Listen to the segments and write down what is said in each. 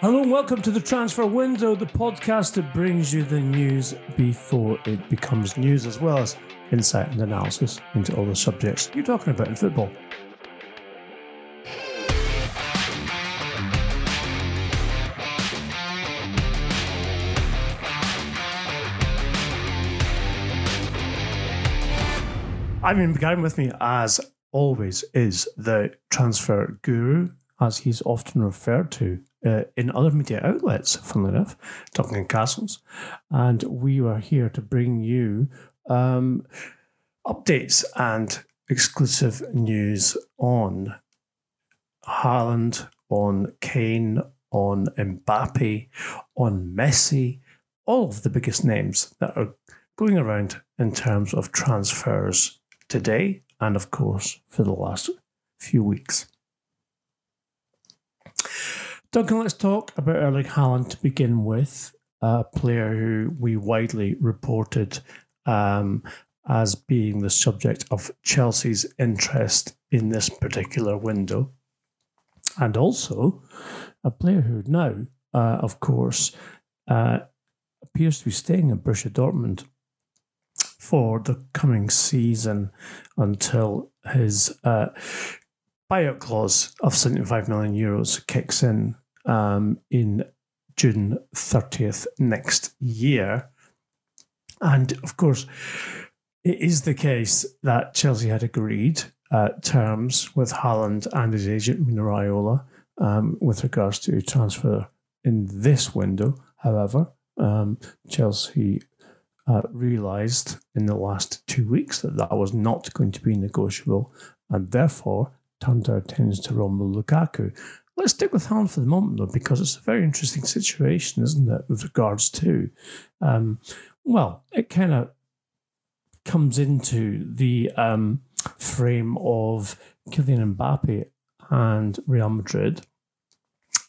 Hello and welcome to the Transfer Window, the podcast that brings you the news before it becomes news, as well as insight and analysis into all the subjects you're talking about in football. I mean, beginning with me, as always, is the transfer guru, as he's often referred to uh, in other media outlets, funnily enough, Duncan Castles. And we are here to bring you um, updates and exclusive news on Haaland, on Kane, on Mbappe, on Messi, all of the biggest names that are going around in terms of transfers today and, of course, for the last few weeks. Duncan, let's talk about Erling Haaland to begin with, a player who we widely reported um, as being the subject of Chelsea's interest in this particular window. And also a player who now, uh, of course, uh, appears to be staying in Borussia Dortmund for the coming season until his uh, buyout clause of 75 million euros kicks in um, in June 30th next year. And of course, it is the case that Chelsea had agreed uh, terms with Haaland and his agent Mino Raiola um, with regards to transfer in this window. However, um, Chelsea uh, realised in the last two weeks that that was not going to be negotiable and therefore turned their attention to Romelu Lukaku. Let's stick with Haaland for the moment, though, because it's a very interesting situation, isn't it, with regards to, um, well, it kind of comes into the um, frame of Kylian Mbappe and Real Madrid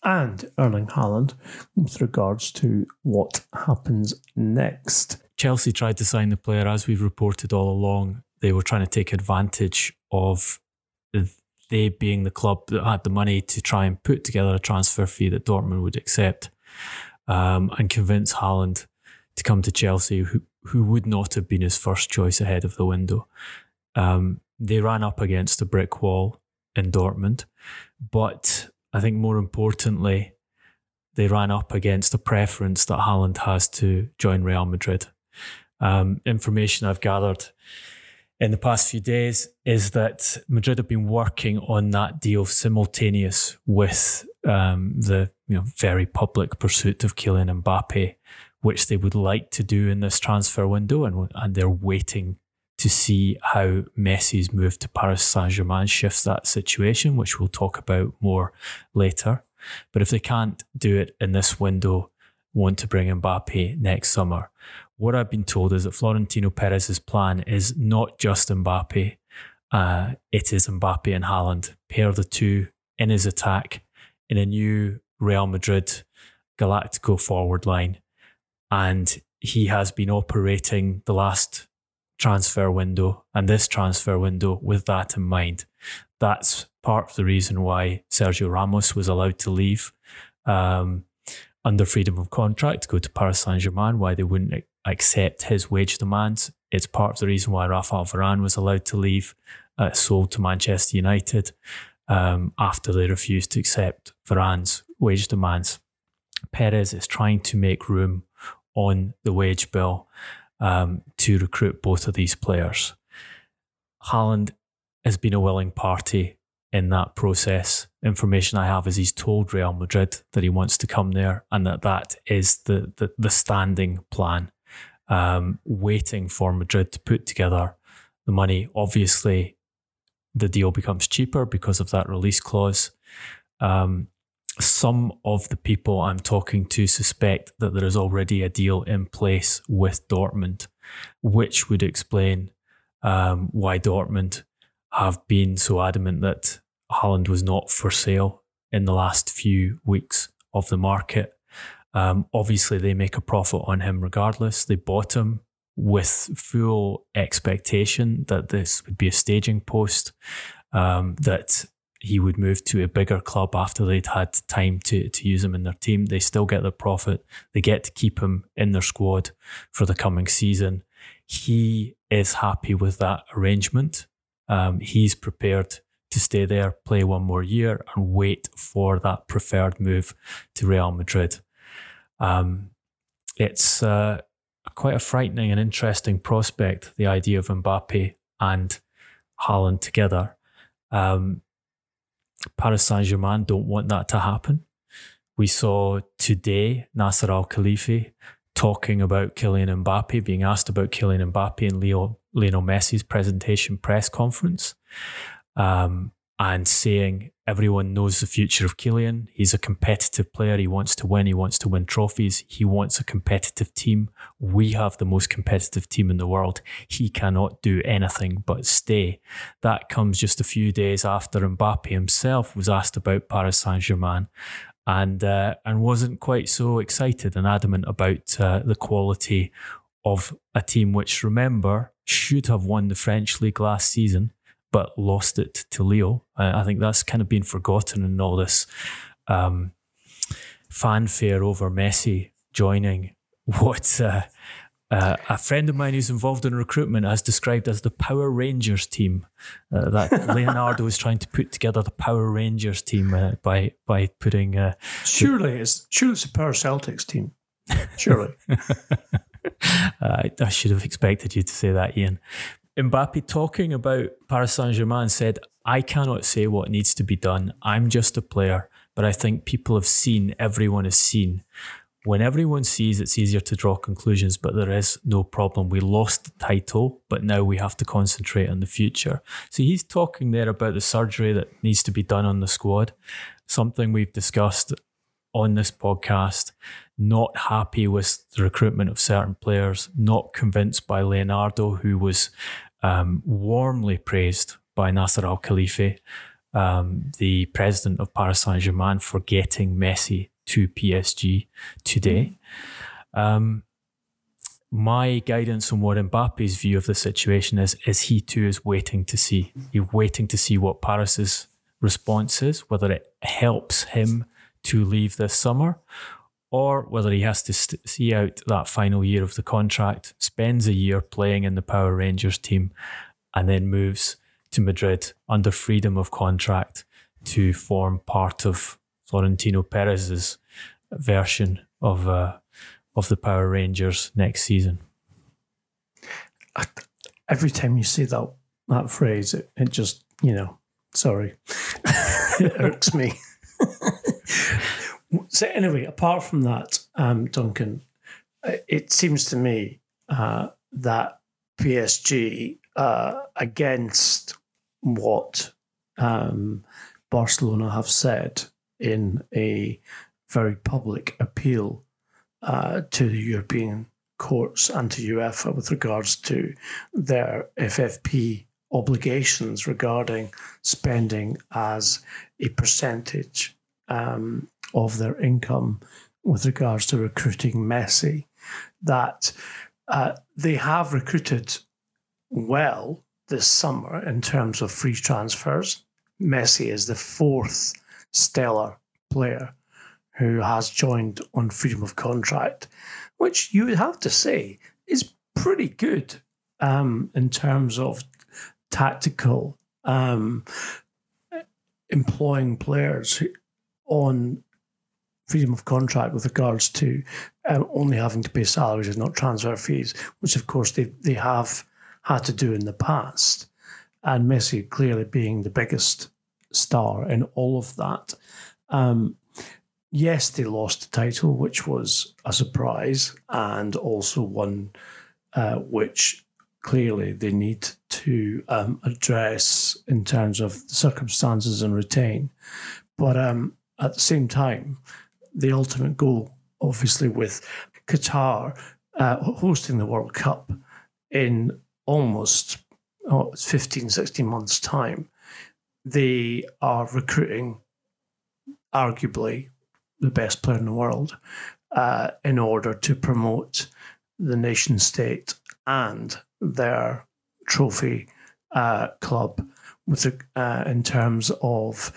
and Erling Haaland with regards to what happens next. Chelsea tried to sign the player, as we've reported all along. They were trying to take advantage of they being the club that had the money to try and put together a transfer fee that Dortmund would accept um, and convince Haaland to come to Chelsea, who, who would not have been his first choice ahead of the window. Um, they ran up against a brick wall in Dortmund, but I think more importantly, they ran up against a preference that Haaland has to join Real Madrid. Um, information I've gathered in the past few days is that Madrid have been working on that deal simultaneous with um, the you know, very public pursuit of Kylian Mbappe, which they would like to do in this transfer window, and, and they're waiting to see how Messi's move to Paris Saint Germain shifts that situation, which we'll talk about more later. But if they can't do it in this window, want to bring Mbappe next summer, what I've been told is that Florentino Perez's plan is not just Mbappe, uh, it is Mbappe and Haaland. Pair the two in his attack in a new Real Madrid Galactico forward line. And he has been operating the last transfer window and this transfer window with that in mind. That's part of the reason why Sergio Ramos was allowed to leave um, under freedom of contract go to Paris Saint Germain, why they wouldn't accept his wage demands. It's part of the reason why Rafael Varane was allowed to leave, uh, sold to Manchester United um, after they refused to accept Varane's wage demands. Perez is trying to make room on the wage bill um, to recruit both of these players. Haaland has been a willing party in that process. Information I have is he's told Real Madrid that he wants to come there and that that is the, the, the standing plan um, waiting for Madrid to put together the money. Obviously, the deal becomes cheaper because of that release clause. Um, some of the people I'm talking to suspect that there is already a deal in place with Dortmund, which would explain um, why Dortmund have been so adamant that Haaland was not for sale in the last few weeks of the market. Um, obviously, they make a profit on him regardless. They bought him with full expectation that this would be a staging post, um, that he would move to a bigger club after they'd had time to, to use him in their team. They still get their profit. They get to keep him in their squad for the coming season. He is happy with that arrangement. Um, he's prepared to stay there, play one more year, and wait for that preferred move to Real Madrid. Um, it's uh, quite a frightening and interesting prospect, the idea of Mbappe and Haaland together. Um, Paris Saint Germain don't want that to happen. We saw today Nasser Al Khelaifi talking about Kylian Mbappe, being asked about Kylian Mbappe in Leo, Lionel Messi's presentation press conference. Um, and saying everyone knows the future of Kylian. He's a competitive player. He wants to win. He wants to win trophies. He wants a competitive team. We have the most competitive team in the world. He cannot do anything but stay. That comes just a few days after Mbappe himself was asked about Paris Saint Germain. And uh, and wasn't quite so excited and adamant about uh, the quality of a team which, remember, should have won the French league last season but lost it to Leo. I, I think that's kind of been forgotten in all this um, fanfare over Messi joining what uh, uh, a friend of mine who's involved in recruitment has described as the Power Rangers team. Uh, that Leonardo is trying to put together the Power Rangers team uh, by by putting. Uh, surely the, it's surely it's a Power Celtics team. Surely. I, I should have expected you to say that, Ian. Mbappe talking about Paris Saint Germain said, I cannot say what needs to be done. I'm just a player, but I think people have seen, everyone has seen. When everyone sees, it's easier to draw conclusions, but there is no problem. We lost the title, but now we have to concentrate on the future. So he's talking there about the surgery that needs to be done on the squad, something we've discussed on this podcast not happy with the recruitment of certain players, not convinced by Leonardo, who was um, warmly praised by Nasser Al Khelaifi, um, the president of Paris Saint Germain, for getting Messi to PSG today. Um, my guidance on what Mbappe's view of the situation is is he too is waiting to see. He's waiting to see what Paris's response is, whether it helps him to leave this summer or whether he has to st- see out that final year of the contract, spends a year playing in the Power Rangers team, and then moves to Madrid under freedom of contract to form part of Florentino Perez's version of uh, of the Power Rangers next season. Every time you say that that phrase, it, it just you know, sorry, it irks me. So anyway, apart from that, um, Duncan, uh, it seems to me uh, that PSG, uh, against what um, Barcelona have said in a very public appeal uh, to the European courts and to UEFA with regards to their FFP obligations regarding spending as a percentage um, of their income with regards to recruiting Messi, that uh, they have recruited well this summer in terms of free transfers. Messi is the fourth stellar player who has joined on freedom of contract, which you would have to say is pretty good um, in terms of tactical um, employing players on freedom of contract with regards to um, only having to pay salaries and not transfer fees, which of course they, they have had to do in the past. And Messi clearly being the biggest star in all of that. Um, yes, they lost the title, which was a surprise, and also one uh, which clearly they need to um, address in terms of the circumstances and retain. But um, at the same time, the ultimate goal, obviously, with Qatar uh, hosting the World Cup in almost oh, 15, 16 months' time. They are recruiting arguably the best player in the world uh, in order to promote the nation state and their trophy uh, club with uh, in terms of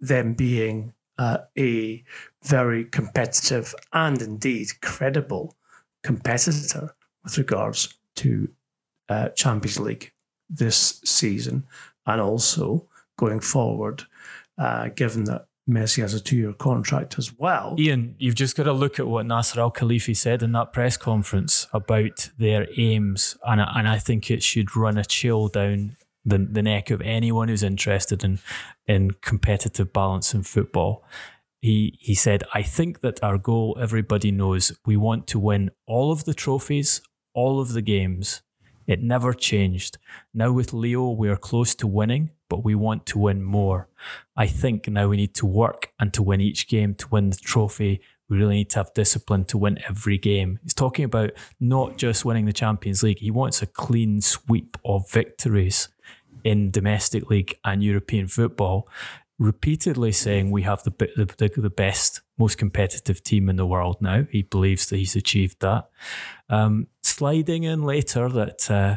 them being uh, a very competitive and indeed credible competitor with regards to uh, Champions League this season and also going forward, uh, given that Messi has a two year contract as well. Ian, you've just got to look at what Nasser Al Khelaifi said in that press conference about their aims. And and I think it should run a chill down the, the neck of anyone who's interested in, in competitive balance in football. He, he said, I think that our goal, everybody knows, we want to win all of the trophies, all of the games. It never changed. Now with Leo, we are close to winning, but we want to win more. I think now we need to work and to win each game to win the trophy. We really need to have discipline to win every game. He's talking about not just winning the Champions League, he wants a clean sweep of victories in domestic league and European football, repeatedly saying we have the, the, the best, most competitive team in the world now. He believes that he's achieved that. Um, sliding in later that uh,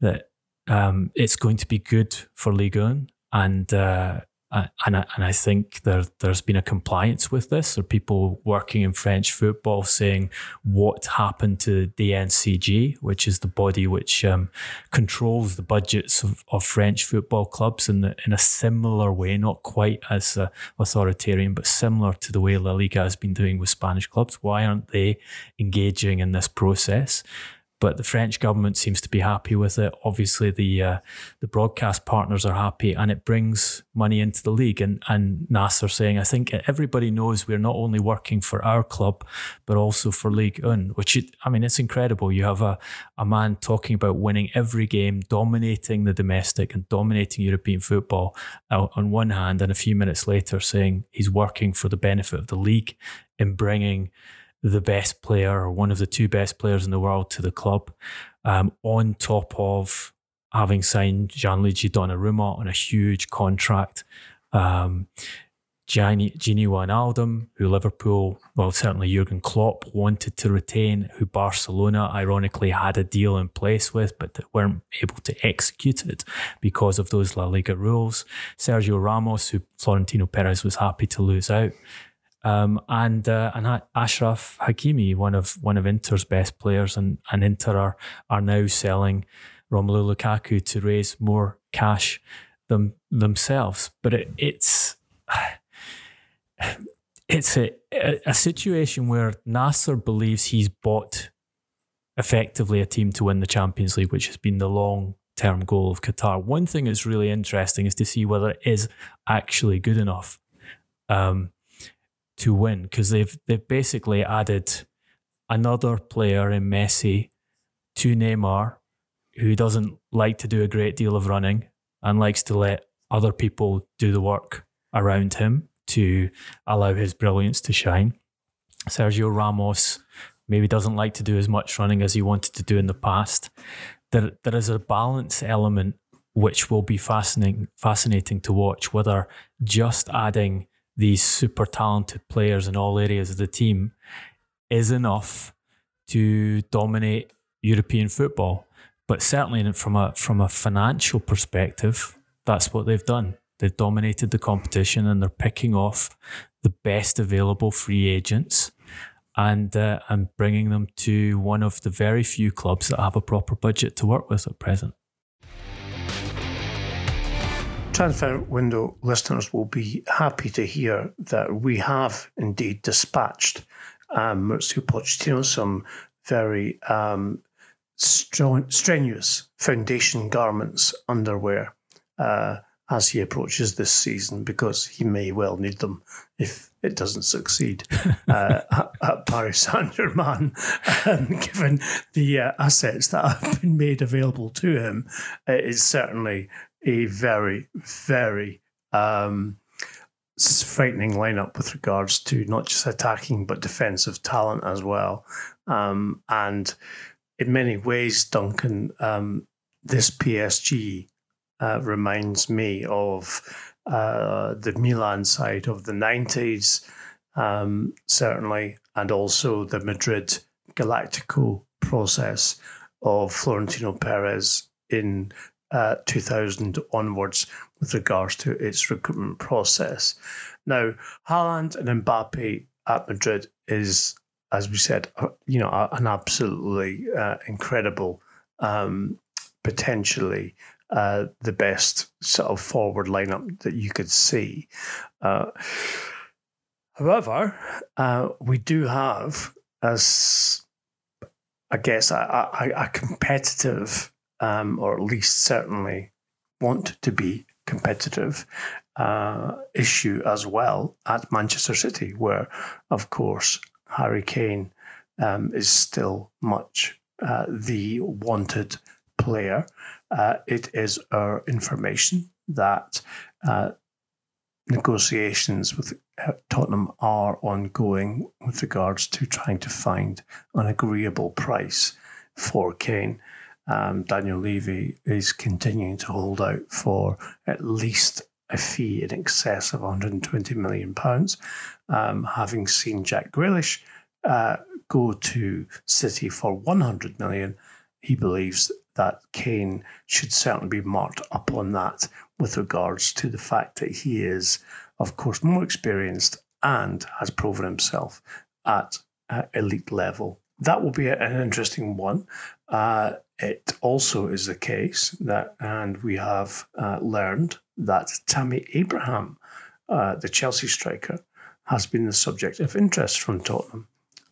that um, it's going to be good for Ligue 1 and uh, and I, and I think there there's been a compliance with this. There are people working in French football saying what happened to the DNCG, which is the body which um, controls the budgets of, of French football clubs in the, in a similar way, not quite as uh, authoritarian, but similar to the way La Liga has been doing with Spanish clubs. Why aren't they engaging in this process? But the French government seems to be happy with it. Obviously, the uh, the broadcast partners are happy, and it brings money into the league. And and Nasser saying, I think everybody knows we're not only working for our club, but also for League 1, which it, I mean, it's incredible. You have a a man talking about winning every game, dominating the domestic and dominating European football on one hand, and a few minutes later saying he's working for the benefit of the league in bringing the best player or one of the two best players in the world to the club, um, on top of having signed Gianluigi Donnarumma on a huge contract. Um, Gini, Gini Wijnaldum, who Liverpool, well, certainly Jurgen Klopp wanted to retain, who Barcelona ironically had a deal in place with, but that weren't able to execute it because of those La Liga rules. Sergio Ramos, who Florentino Perez was happy to lose out. Um, and uh, and Achraf Hakimi, one of one of Inter's best players, and, and Inter are, are now selling Romelu Lukaku to raise more cash them themselves. But it, it's it's a, a situation where Nasser believes he's bought effectively a team to win the Champions League, which has been the long term goal of Qatar. One thing that's really interesting is to see whether it is actually good enough. Um, to win because they've they've basically added another player in Messi to Neymar, who doesn't like to do a great deal of running and likes to let other people do the work around him to allow his brilliance to shine. Sergio Ramos maybe doesn't like to do as much running as he wanted to do in the past. There, there is a balance element which will be fascinating, fascinating to watch. Whether just adding these super talented players in all areas of the team is enough to dominate European football. But certainly from a from a financial perspective, that's what they've done. They've dominated the competition and they're picking off the best available free agents and uh, and bringing them to one of the very few clubs that have a proper budget to work with at present transfer window listeners will be happy to hear that we have indeed dispatched um, Pochettino some very um, strenuous foundation garments underwear uh, as he approaches this season because he may well need them if it doesn't succeed uh, at, at, Paris Saint Germain, um, given the uh, assets that have been made available to him. It is certainly a very, very um, frightening lineup with regards to not just attacking but defensive talent as well. Um, and in many ways, Duncan, um, this PSG uh, reminds me of uh, the Milan side of the 90s, um, certainly, and also the Madrid Galactico process of Florentino Perez in uh, 2000 onwards with regards to its recruitment process. Now, Haaland and Mbappe at Madrid is, as we said, you know, an absolutely uh, incredible, um, potentially uh, the best sort of forward lineup that you could see. Uh, however, uh, we do have as I guess a, a, a competitive, um, or at least certainly want to be competitive uh, issue as well at Manchester City, where, of course, Harry Kane um, is still much uh, the wanted player. Uh, it is our information that uh, negotiations with uh, Tottenham are ongoing with regards to trying to find an agreeable price for Kane. Um, Daniel Levy is continuing to hold out for at least a fee in excess of 120 million pounds. Um, having seen Jack Grealish uh, go to City for 100 million, he believes that Kane should certainly be marked up on that with regards to the fact that he is, of course, more experienced and has proven himself at uh, elite level. That will be an interesting one. Uh, it also is the case that, and we have uh, learned that Tammy Abraham, uh, the Chelsea striker, has been the subject of interest from Tottenham,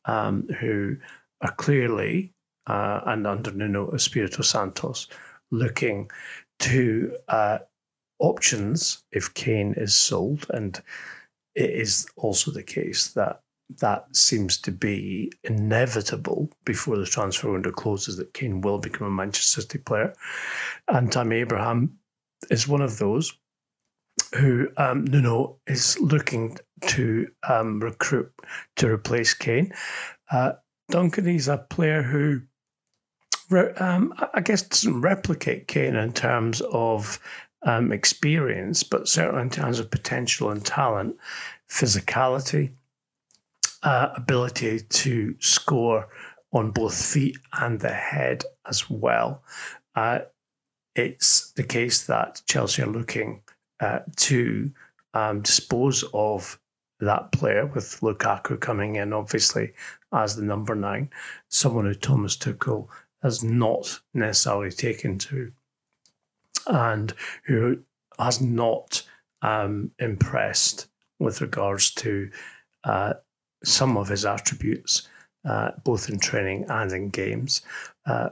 um, who are clearly, uh, and under Nuno Espirito Santos, looking to uh, options if Kane is sold. And it is also the case that that seems to be inevitable before the transfer window closes that Kane will become a Manchester City player. And Tammy Abraham is one of those who um, Nuno is looking to um, recruit to replace Kane. Uh, Duncan is a player who, um, I guess, doesn't replicate Kane in terms of um, experience, but certainly in terms of potential and talent, physicality, uh, ability to score on both feet and the head as well. Uh, it's the case that Chelsea are looking uh, to um, dispose of that player with Lukaku coming in, obviously, as the number nine, someone who Thomas Tuchel has not necessarily taken to and who has not um, impressed with regards to uh, some of his attributes, uh, both in training and in games. Uh,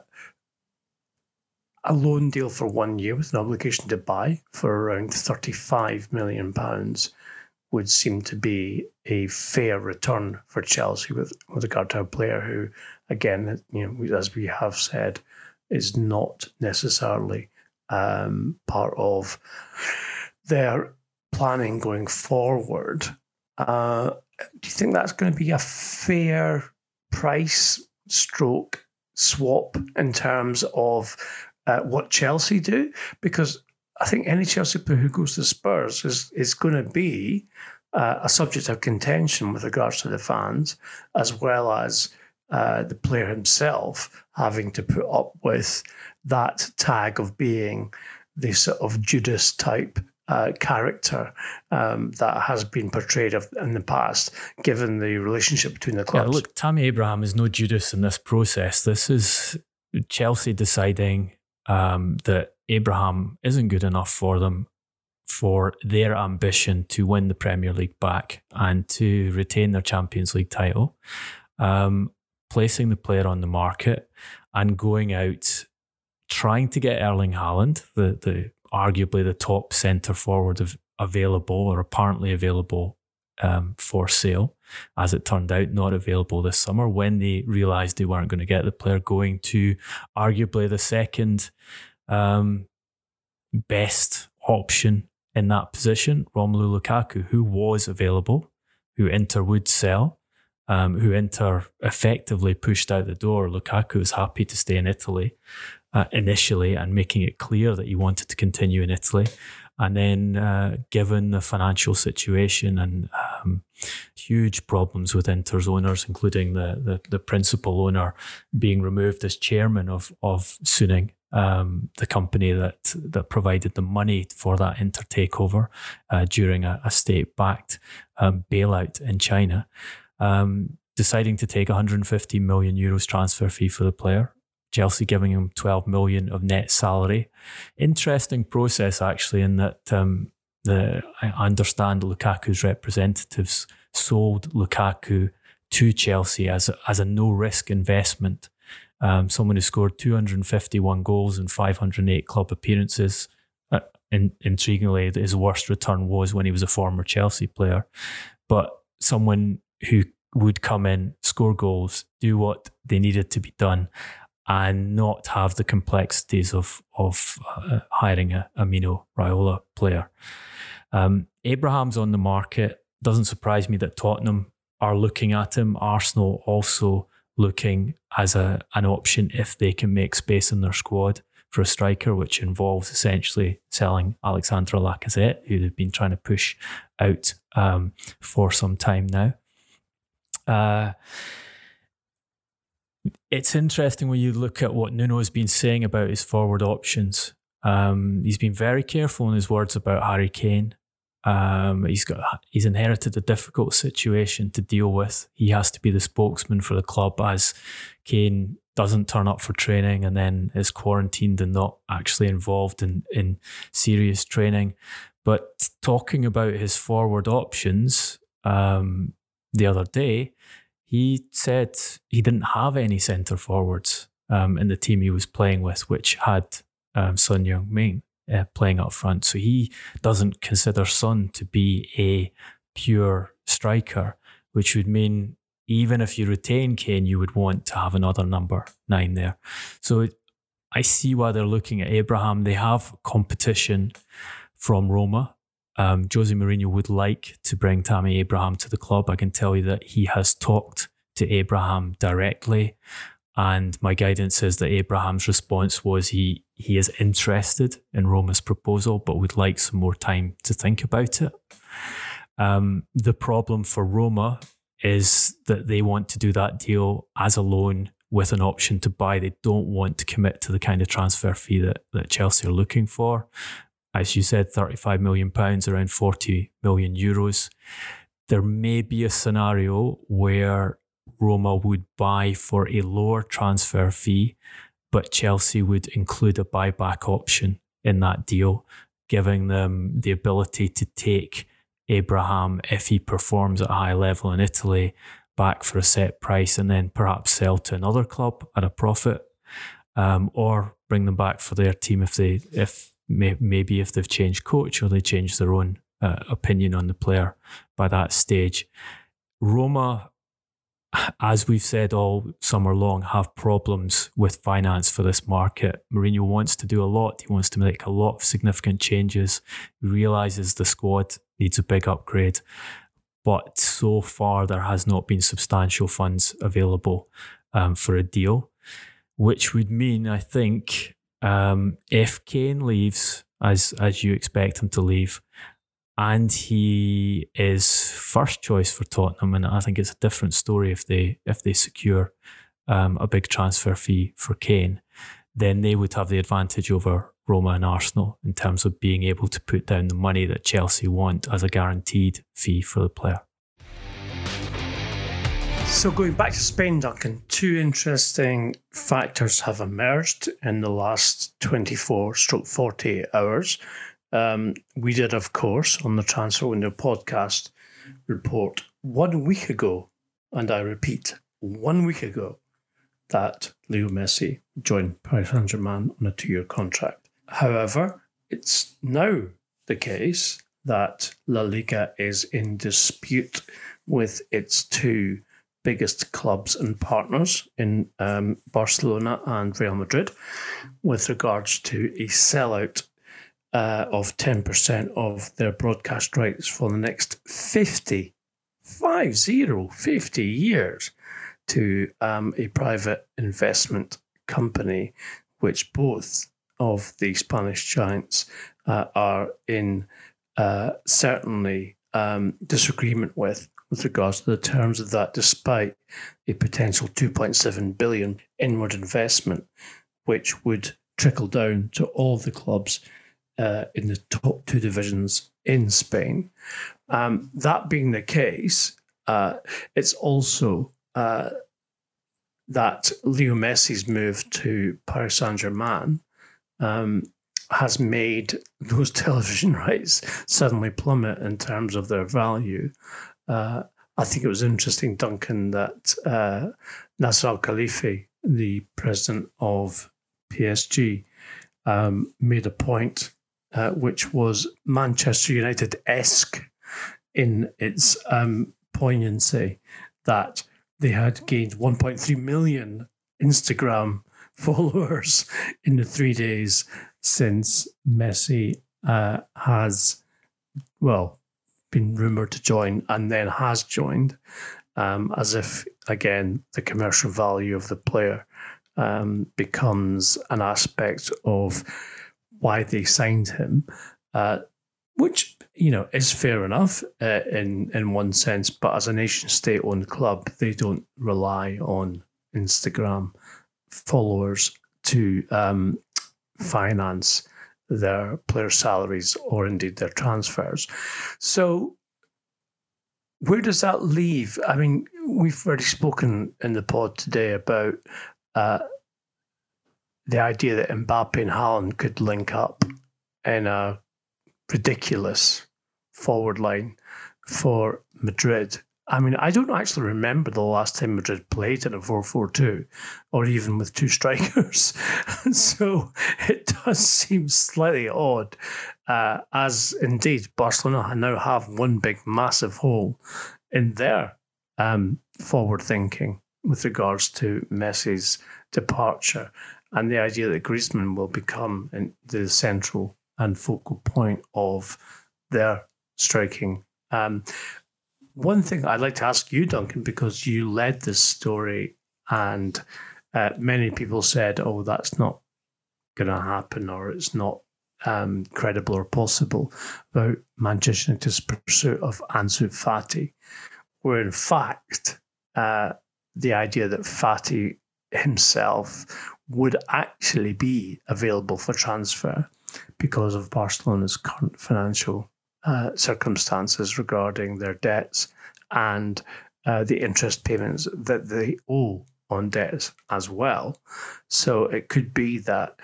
a loan deal for one year with an obligation to buy for around £35 million would seem to be a fair return for Chelsea with, with regard to a player who, again, you know, as we have said, is not necessarily um, part of their planning going forward. Uh, do you think that's going to be a fair price stroke swap in terms of uh, what Chelsea do? Because I think any Chelsea player who goes to Spurs is is going to be uh, a subject of contention with regards to the fans, as well as uh, the player himself having to put up with that tag of being the sort of Judas type uh, character um, that has been portrayed of, in the past, given the relationship between the clubs. Yeah, look, Tammy Abraham is no Judas in this process. This is Chelsea deciding um, that Abraham isn't good enough for them for their ambition to win the Premier League back and to retain their Champions League title. Um, placing the player on the market and going out trying to get Erling Haaland, the, the arguably the top centre forward of, available or apparently available um, for sale. As it turned out, not available this summer when they realised they weren't going to get the player going to arguably the second um, best option in that position, Romelu Lukaku, who was available, who Inter would sell um, who Inter effectively pushed out the door. Lukaku was happy to stay in Italy uh, initially and making it clear that he wanted to continue in Italy. And then, uh, given the financial situation and um, huge problems with Inter's owners, including the, the, the principal owner being removed as chairman of of Suning um, the company that that provided the money for that Inter takeover uh, during a, a state-backed um, bailout in China, um, deciding to take 150 million euros transfer fee for the player. Chelsea giving him 12 million of net salary. Interesting process actually, in that um, the I understand Lukaku's representatives sold Lukaku to Chelsea as a, as a no risk investment. Um, someone who scored 251 goals and 508 club appearances. Uh, in, intriguingly, his worst return was when he was a former Chelsea player. But someone who would come in, score goals, do what they needed to be done, and not have the complexities of of uh, hiring a, a Mino Raiola player. Um, Abraham's on the market. Doesn't surprise me that Tottenham are looking at him. Arsenal also looking as a an option if they can make space in their squad for a striker, which involves essentially selling Alexandre Lacazette, who they've been trying to push out um, for some time now. Uh, it's interesting when you look at what Nuno has been saying about his forward options. Um, he's been very careful in his words about Harry Kane. Um, he's got he's inherited a difficult situation to deal with. He has to be the spokesman for the club as Kane doesn't turn up for training and then is quarantined and not actually involved in in serious training. But talking about his forward options um, the other day, he said he didn't have any centre forwards um, in the team he was playing with, which had um, Son Heung-min uh, playing up front. So he doesn't consider Son to be a pure striker, which would mean even if you retain Kane, you would want to have another number nine there. So I see why they're looking at Abraham. They have competition from Roma. Um, Jose Mourinho would like to bring Tammy Abraham to the club. I can tell you that he has talked to Abraham directly. And my guidance is that Abraham's response was he he is interested in Roma's proposal, but would like some more time to think about it. Um, the problem for Roma is that they want to do that deal as a loan with an option to buy. They don't want to commit to the kind of transfer fee that, that Chelsea are looking for as you said, 35 million pounds, around 40 million euros. There may be a scenario where Roma would buy for a lower transfer fee, but Chelsea would include a buyback option in that deal, giving them the ability to take Abraham if he performs at a high level in Italy back for a set price and then perhaps sell to another club at a profit. Um, or bring them back for their team if they if may, maybe if they've changed coach or they change their own uh, opinion on the player by that stage. Roma, as we've said all summer long, have problems with finance for this market. Mourinho wants to do a lot. He wants to make a lot of significant changes. He realizes the squad needs a big upgrade. But so far, there has not been substantial funds available um, for a deal, which would mean, I think, um, if Kane leaves, as as you expect him to leave, and he is first choice for Tottenham, and I think it's a different story if they if they secure um, a big transfer fee for Kane, then they would have the advantage over Roma and Arsenal in terms of being able to put down the money that Chelsea want as a guaranteed fee for the player. So, going back to Spain, Duncan, two interesting factors have emerged in the last 24 stroke 48 hours. Um, we did, of course, on the Transfer Window podcast report one week ago, and I repeat, one week ago, that Leo Messi joined Paris Saint Germain on a two year contract. However, it's now the case that La Liga is in dispute with its two biggest clubs and partners in um, Barcelona and Real Madrid with regards to a sellout uh, of 10% of their broadcast rights for the next 50, 50, 50 years to um, a private investment company, which both of the Spanish giants uh, are in uh, certainly um, disagreement with with regards to the terms of that, despite a potential 2.7 billion inward investment, which would trickle down to all the clubs uh, in the top two divisions in Spain. Um, that being the case, uh, it's also uh, that Leo Messi's move to Paris Saint Germain um, has made those television rights suddenly plummet in terms of their value. Uh, I think it was interesting, Duncan, that uh, Nasser Al Khelaifi, the president of PSG, um, made a point uh, which was Manchester United esque in its um, poignancy that they had gained 1.3 million Instagram followers in the three days since Messi uh, has, well, been rumored to join and then has joined, um, as if, again, the commercial value of the player um, becomes an aspect of why they signed him, uh, which you know is fair enough uh, in in one sense. But as a nation state owned club, they don't rely on Instagram followers to um, finance their player salaries or indeed their transfers. So, where does that leave? I mean, we've already spoken in the pod today about uh, the idea that Mbappe and Haaland could link up in a ridiculous forward line for Madrid. I mean, I don't actually remember the last time Madrid played in a 4 4 2 or even with two strikers. so it does seem slightly odd, uh, as indeed Barcelona now have one big massive hole in their um, forward thinking with regards to Messi's departure and the idea that Griezmann will become the central and focal point of their striking. Um, one thing I'd like to ask you, Duncan, because you led this story, and uh, many people said, "Oh, that's not going to happen," or "It's not um, credible or possible," about Manchester United's pursuit of Ansu Fati, where in fact uh, the idea that Fati himself would actually be available for transfer because of Barcelona's current financial uh, circumstances regarding their debts and uh, the interest payments that they owe on debts as well. So it could be that,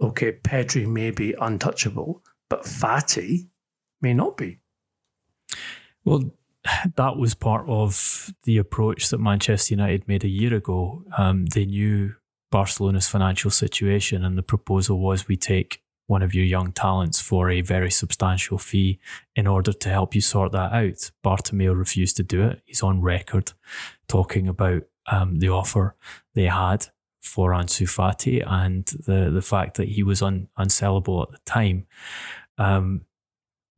okay, Pedri may be untouchable, but Fati may not be. Well, that was part of the approach that Manchester United made a year ago. Um, they knew Barcelona's financial situation, and the proposal was we take one of your young talents for a very substantial fee in order to help you sort that out. Bartomeu refused to do it. He's on record talking about um, the offer they had for Ansu Fati and the, the fact that he was un, unsellable at the time. Um,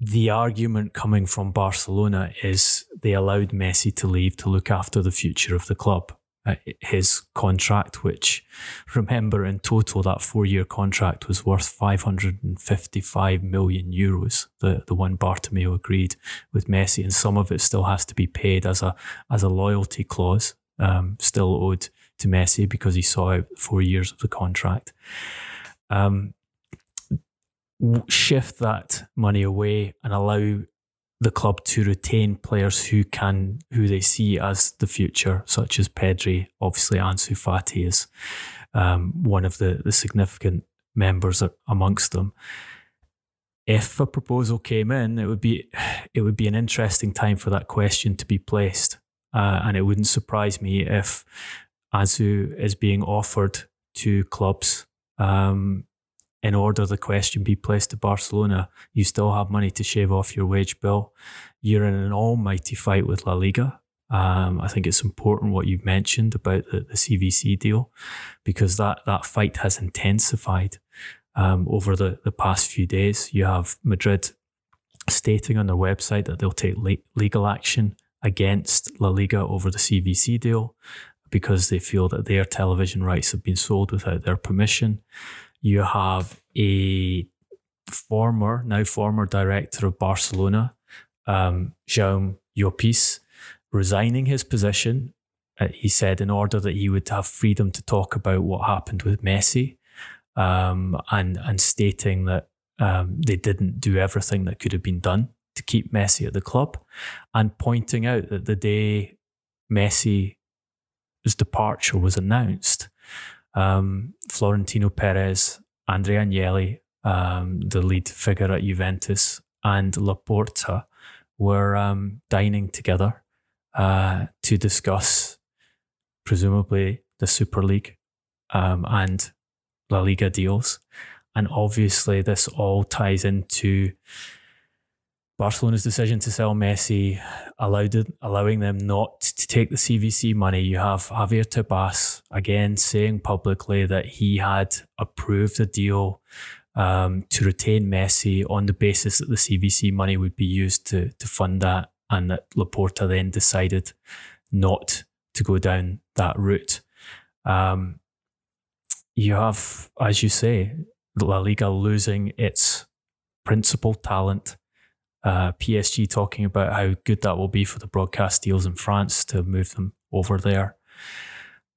the argument coming from Barcelona is they allowed Messi to leave to look after the future of the club. Uh, his contract, which remember in total that four year contract was worth 555 million euros, the, the one Bartomeu agreed with Messi, and some of it still has to be paid as a as a loyalty clause, um, still owed to Messi because he saw out four years of the contract. Um, shift that money away and allow the club to retain players who can who they see as the future, such as Pedri. Obviously, Ansu Fati is um, one of the, the significant members amongst them. If a proposal came in, it would be it would be an interesting time for that question to be placed, uh, and it wouldn't surprise me if Ansu is being offered to clubs um, in order the question be placed to Barcelona, you still have money to shave off your wage bill. You're in an almighty fight with La Liga. Um, I think it's important what you've mentioned about the, the CVC deal because that, that fight has intensified um, over the, the past few days. You have Madrid stating on their website that they'll take le- legal action against La Liga over the CVC deal because they feel that their television rights have been sold without their permission you have a former, now former director of Barcelona, um, Jaume Llopis, resigning his position. Uh, he said in order that he would have freedom to talk about what happened with Messi. um, and and stating that um, they didn't do everything that could have been done to keep Messi at the club, and pointing out that the day Messi's departure was announced, um, Florentino Perez, Andrea Agnelli, um, the lead figure at Juventus, and Laporta were um, dining together uh, to discuss, presumably, the Super League um, and La Liga deals. And obviously, this all ties into Barcelona's decision to sell Messi, allowed it, allowing them not to take the CVC money. You have Javier Tebas again saying publicly that he had approved a deal um, to retain Messi on the basis that the CVC money would be used to to fund that, and that Laporta then decided not to go down that route. Um, you have, as you say, La Liga losing its principal talent. Uh, PSG talking about how good that will be for the broadcast deals in France to move them over there.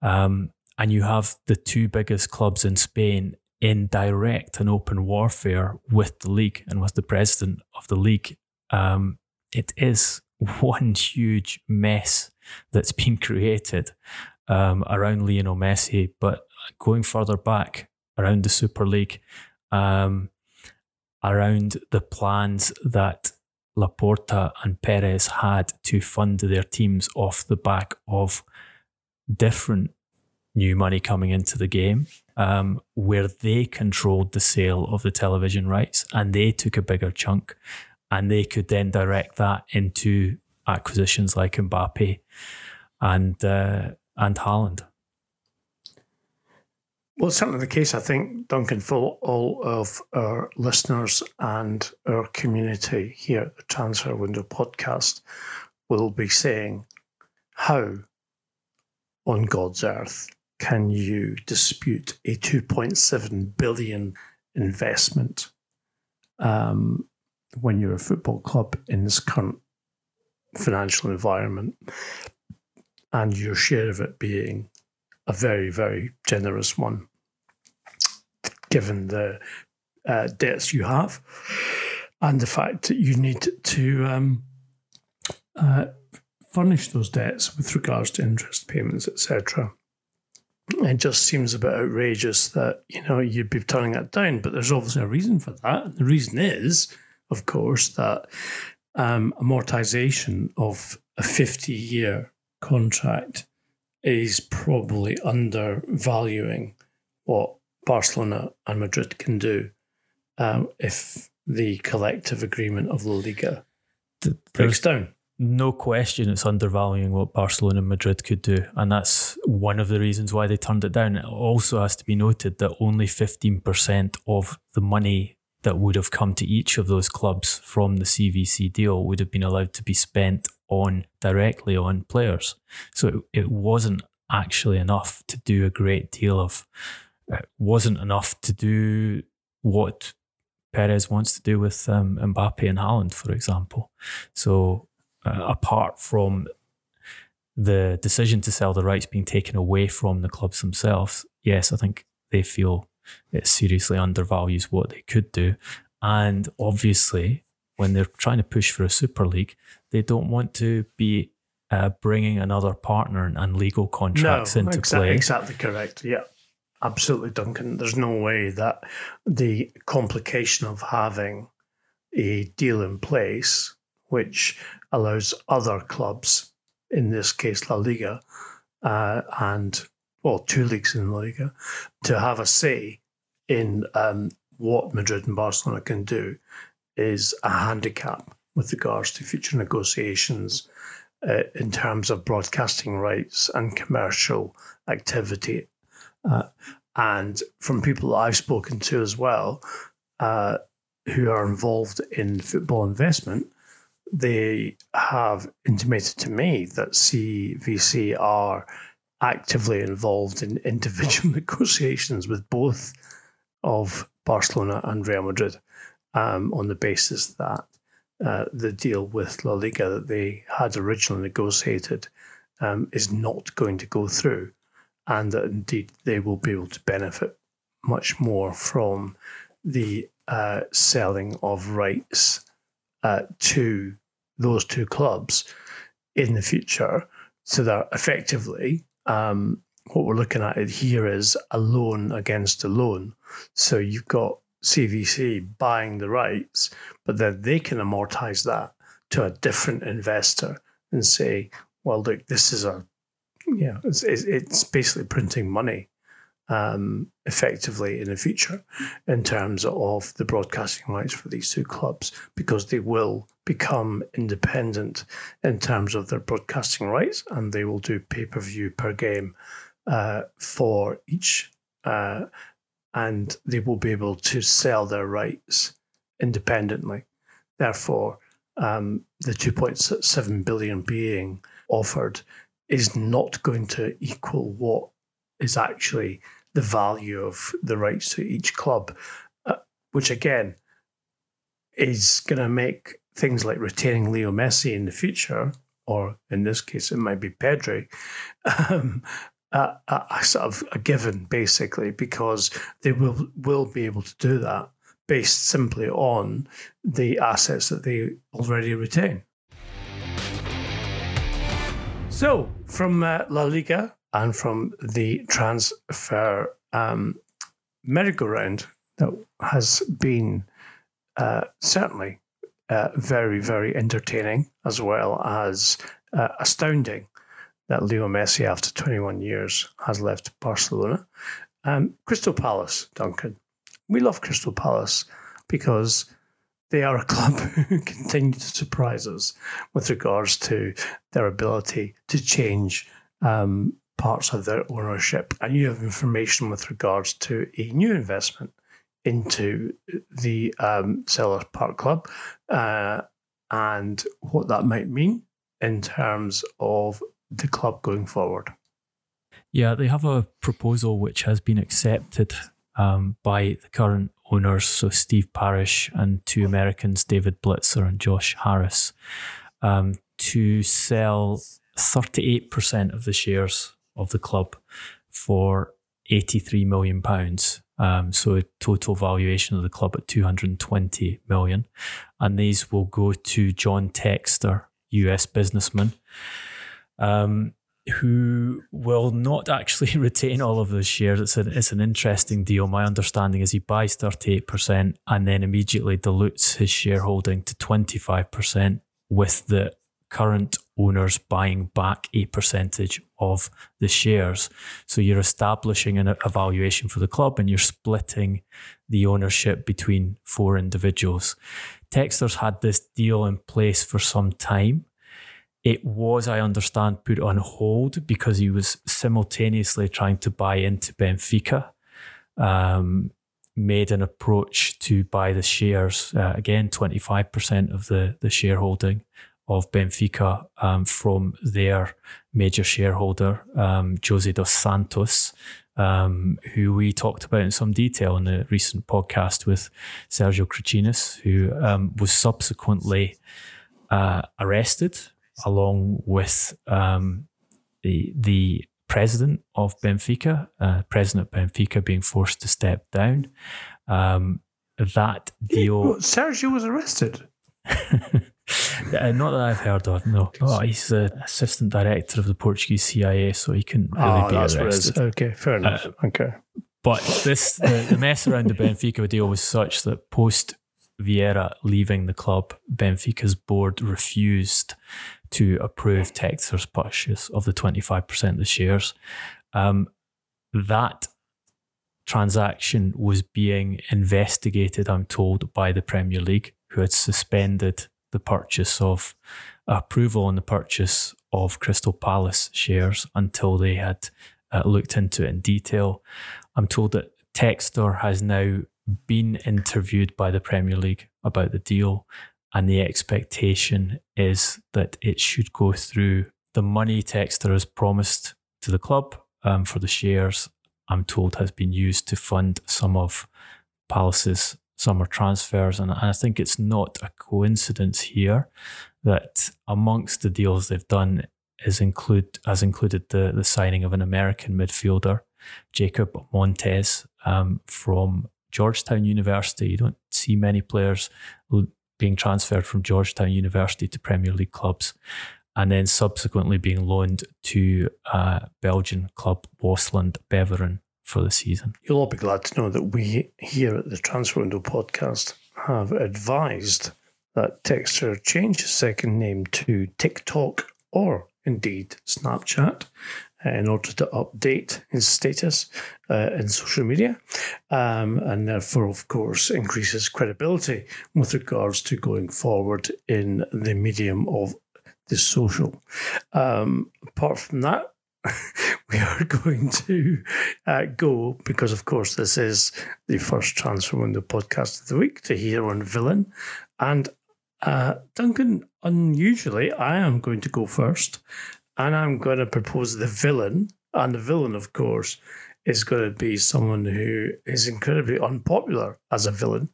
Um, and you have the two biggest clubs in Spain in direct and open warfare with the league and with the president of the league. Um, it is one huge mess that's been created um, around Lionel Messi. But going further back around the Super League, um, around the plans that Laporta and Perez had to fund their teams off the back of different new money coming into the game, um, where they controlled the sale of the television rights and they took a bigger chunk and they could then direct that into acquisitions like Mbappe and uh, and Haaland. Well, it's certainly the case, I think, Duncan, for all of our listeners and our community here at the Transfer Window podcast will be saying, How on God's earth can you dispute a 2.7 billion investment um, when you're a football club in this current financial environment and your share of it being a very, very generous one, given the uh, debts you have and the fact that you need to um, uh, furnish those debts with regards to interest payments, etc. It just seems a bit outrageous that you know you'd be turning that down, but there's obviously a reason for that. The reason is, of course, that um, amortization of a 50-year contract is probably undervaluing what Barcelona and Madrid can do um, if the collective agreement of La Liga breaks down. No question it's undervaluing what Barcelona and Madrid could do. And that's one of the reasons why they turned it down. It also has to be noted that only 15% of the money that would have come to each of those clubs from the CVC deal would have been allowed to be spent on directly on players. So it, it wasn't actually enough to do a great deal of, it wasn't enough to do what Perez wants to do with um, Mbappe and Haaland, for example. So uh, apart from the decision to sell the rights being taken away from the clubs themselves, yes, I think they feel it seriously undervalues what they could do. And obviously, when they're trying to push for a Super League, they don't want to be uh, bringing another partner and legal contracts no, into exa- play. Exactly correct. Yeah, absolutely, Duncan. There's no way that the complication of having a deal in place, which allows other clubs, in this case La Liga, uh, and well, two leagues in La Liga, to have a say in um, what Madrid and Barcelona can do is a handicap with regards to future negotiations uh, in terms of broadcasting rights and commercial activity. Uh, and from people that I've spoken to as well, uh, who are involved in football investment, they have intimated to me that CVC are actively involved in individual negotiations with both of Barcelona and Real Madrid um, on the basis that uh, the deal with La Liga that they had originally negotiated um, is not going to go through, and that indeed they will be able to benefit much more from the uh, selling of rights uh, to those two clubs in the future. So that effectively, um, what we're looking at here is a loan against a loan. So you've got CVC buying the rights, but then they can amortize that to a different investor and say, well, look, this is a, yeah, it's, it's basically printing money um, effectively in the future in terms of the broadcasting rights for these two clubs because they will become independent in terms of their broadcasting rights and they will do pay per view per game uh, for each. Uh, and they will be able to sell their rights independently. Therefore, um, the 2.7 billion being offered is not going to equal what is actually the value of the rights to each club, uh, which again is going to make things like retaining Leo Messi in the future, or in this case, it might be Pedri, um, a, a, a, sort of a given, basically, because they will will be able to do that based simply on the assets that they already retain. So, from uh, La Liga, and from the transfer um, merry-go-round that has been uh, certainly uh, very, very entertaining as well as uh, astounding that Leo Messi, after 21 years, has left Barcelona. Um, Crystal Palace, Duncan. We love Crystal Palace because they are a club who continue to surprise us with regards to their ability to change um, parts of their ownership, and you have information with regards to a new investment into the um, Selhurst Park Club uh, and what that might mean in terms of the club going forward. Yeah, they have a proposal which has been accepted um, by the current owners, so Steve Parish and two Americans, David Blitzer and Josh Harris, um, to sell 38% of the shares of the club for 83 million pounds. Um, so total valuation of the club at 220 million, and these will go to John Textor, US businessman, um, who will not actually retain all of those shares. It's an it's an interesting deal. My understanding is he buys 38 percent and then immediately dilutes his shareholding to 25 percent with the current owners buying back a percentage of the shares. So you're establishing an evaluation for the club and you're splitting the ownership between four individuals. Textor's had this deal in place for some time. It was, I understand, put on hold because he was simultaneously trying to buy into Benfica. Um, made an approach to buy the shares uh, again 25% of the the shareholding of Benfica um, from their major shareholder, um, Jose dos Santos, um, who we talked about in some detail in the recent podcast with Sergio Crachinas, who um, was subsequently uh, arrested along with um, the, the president of Benfica, uh, president of Benfica being forced to step down. Um, that deal. Sergio was arrested. Uh, not that I've heard of. No, oh, he's the assistant director of the Portuguese CIA, so he couldn't really oh, be arrested. Okay, fair enough. Uh, okay, but this the, the mess around the Benfica deal was such that post Vieira leaving the club, Benfica's board refused to approve Textor's purchase of the twenty five percent of the shares. Um, that transaction was being investigated, I'm told, by the Premier League, who had suspended the purchase of approval on the purchase of Crystal Palace shares until they had uh, looked into it in detail. I'm told that Textor has now been interviewed by the Premier League about the deal, and the expectation is that it should go through. The money Textor has promised to the club um, for the shares, I'm told, has been used to fund some of Palace's summer transfers. And I think it's not a coincidence here that amongst the deals they've done is include has included the the signing of an American midfielder, Jacob Montes, um, from Georgetown University. You don't see many players being transferred from Georgetown University to Premier League clubs and then subsequently being loaned to uh, Belgian club Waasland Beveren for the season. You'll all be glad to know that we here at the Transfer Window podcast have advised that Textor change his second name to TikTok or indeed Snapchat in order to update his status uh, in social media um, and therefore, of course, increases credibility with regards to going forward in the medium of the social. Um, apart from that, we are going to uh, go because, of course, this is the first transfer window podcast of the week to hear on villain. And uh, Duncan, unusually, I am going to go first, and I'm going to propose the villain. And the villain, of course, is going to be someone who is incredibly unpopular as a villain,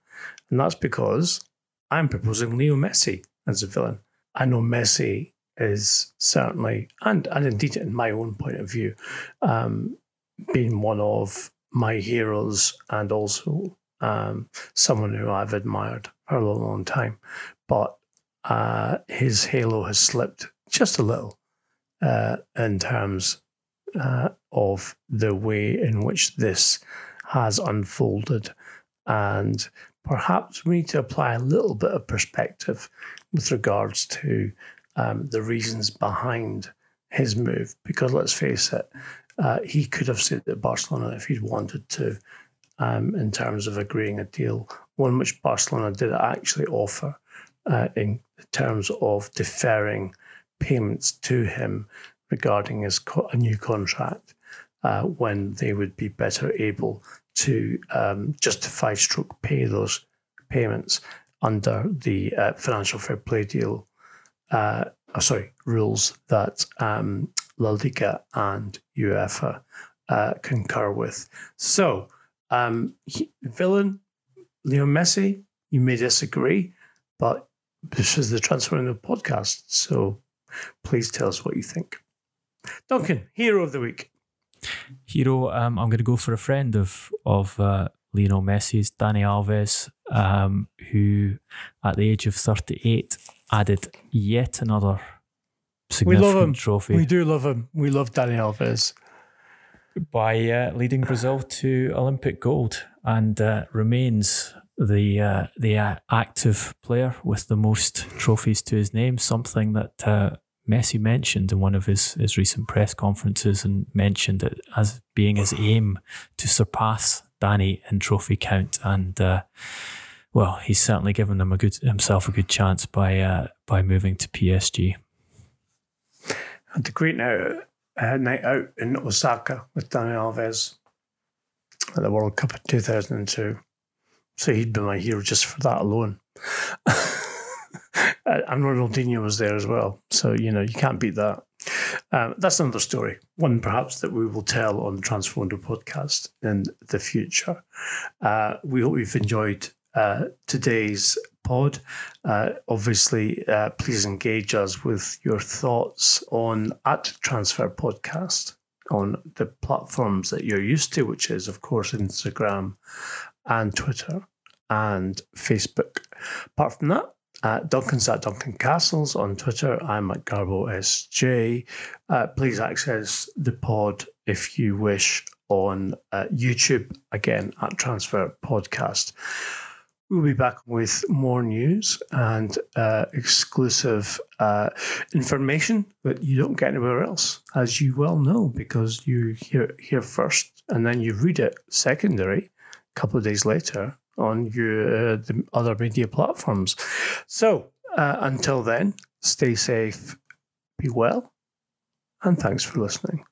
and that's because I'm proposing Leo Messi as a villain. I know Messi is certainly, and and indeed in my own point of view, um, being one of my heroes and also um, someone who I've admired for a long, long time. But uh, his halo has slipped just a little uh, in terms uh, of the way in which this has unfolded. And perhaps we need to apply a little bit of perspective with regards to um, the reasons behind his move. Because let's face it, uh, he could have stayed at Barcelona if he'd wanted to, um, in terms of agreeing a deal, one which Barcelona did actually offer uh, in terms of deferring payments to him regarding his co- a new contract uh, when they would be better able to um, justify stroke pay those payments under the uh, financial fair play deal uh, oh, sorry, rules that um, La Liga and UEFA uh, concur with. So, um, he, villain Leo Messi, you may disagree, but this is the Transfer Window podcast, so please tell us what you think. Duncan, hero of the week. Hero, um, I'm going to go for a friend of of uh, Lionel Messi's, Dani Alves, um, who at the age of 38 added yet another significant we love him. trophy. We do love him. We love Dani Alves. By uh, leading Brazil to Olympic gold and uh, remains the uh, the uh, active player with the most trophies to his name, something that uh, Messi mentioned in one of his, his recent press conferences and mentioned it as being his aim to surpass Dani in trophy count. And uh, well, he's certainly given them a good himself a good chance by uh, by moving to PSG. Had a great night, uh, night out in Osaka with Dani Alves at the World Cup in 2002. So he'd be my hero just for that alone. and Ronaldinho was there as well. So, you know, you can't beat that. Um, that's another story, one perhaps that we will tell on the Transfer Window podcast in the future. Uh, we hope you've enjoyed uh, today's pod. Uh, obviously, uh, please engage us with your thoughts on at Transfer Podcast on the platforms that you're used to, which is, of course, Instagram and Twitter and Facebook. Apart from that, uh, Duncan's at Duncan Castles on Twitter. I'm at Garbo SJ. Uh, please access the pod if you wish on uh, YouTube, again at Transfer Podcast. We'll be back with more news and uh, exclusive uh, information that you don't get anywhere else, as you well know, because you hear here first and then you read it secondary a couple of days later on your uh, the other media platforms. So uh, until then, stay safe, be well, and thanks for listening.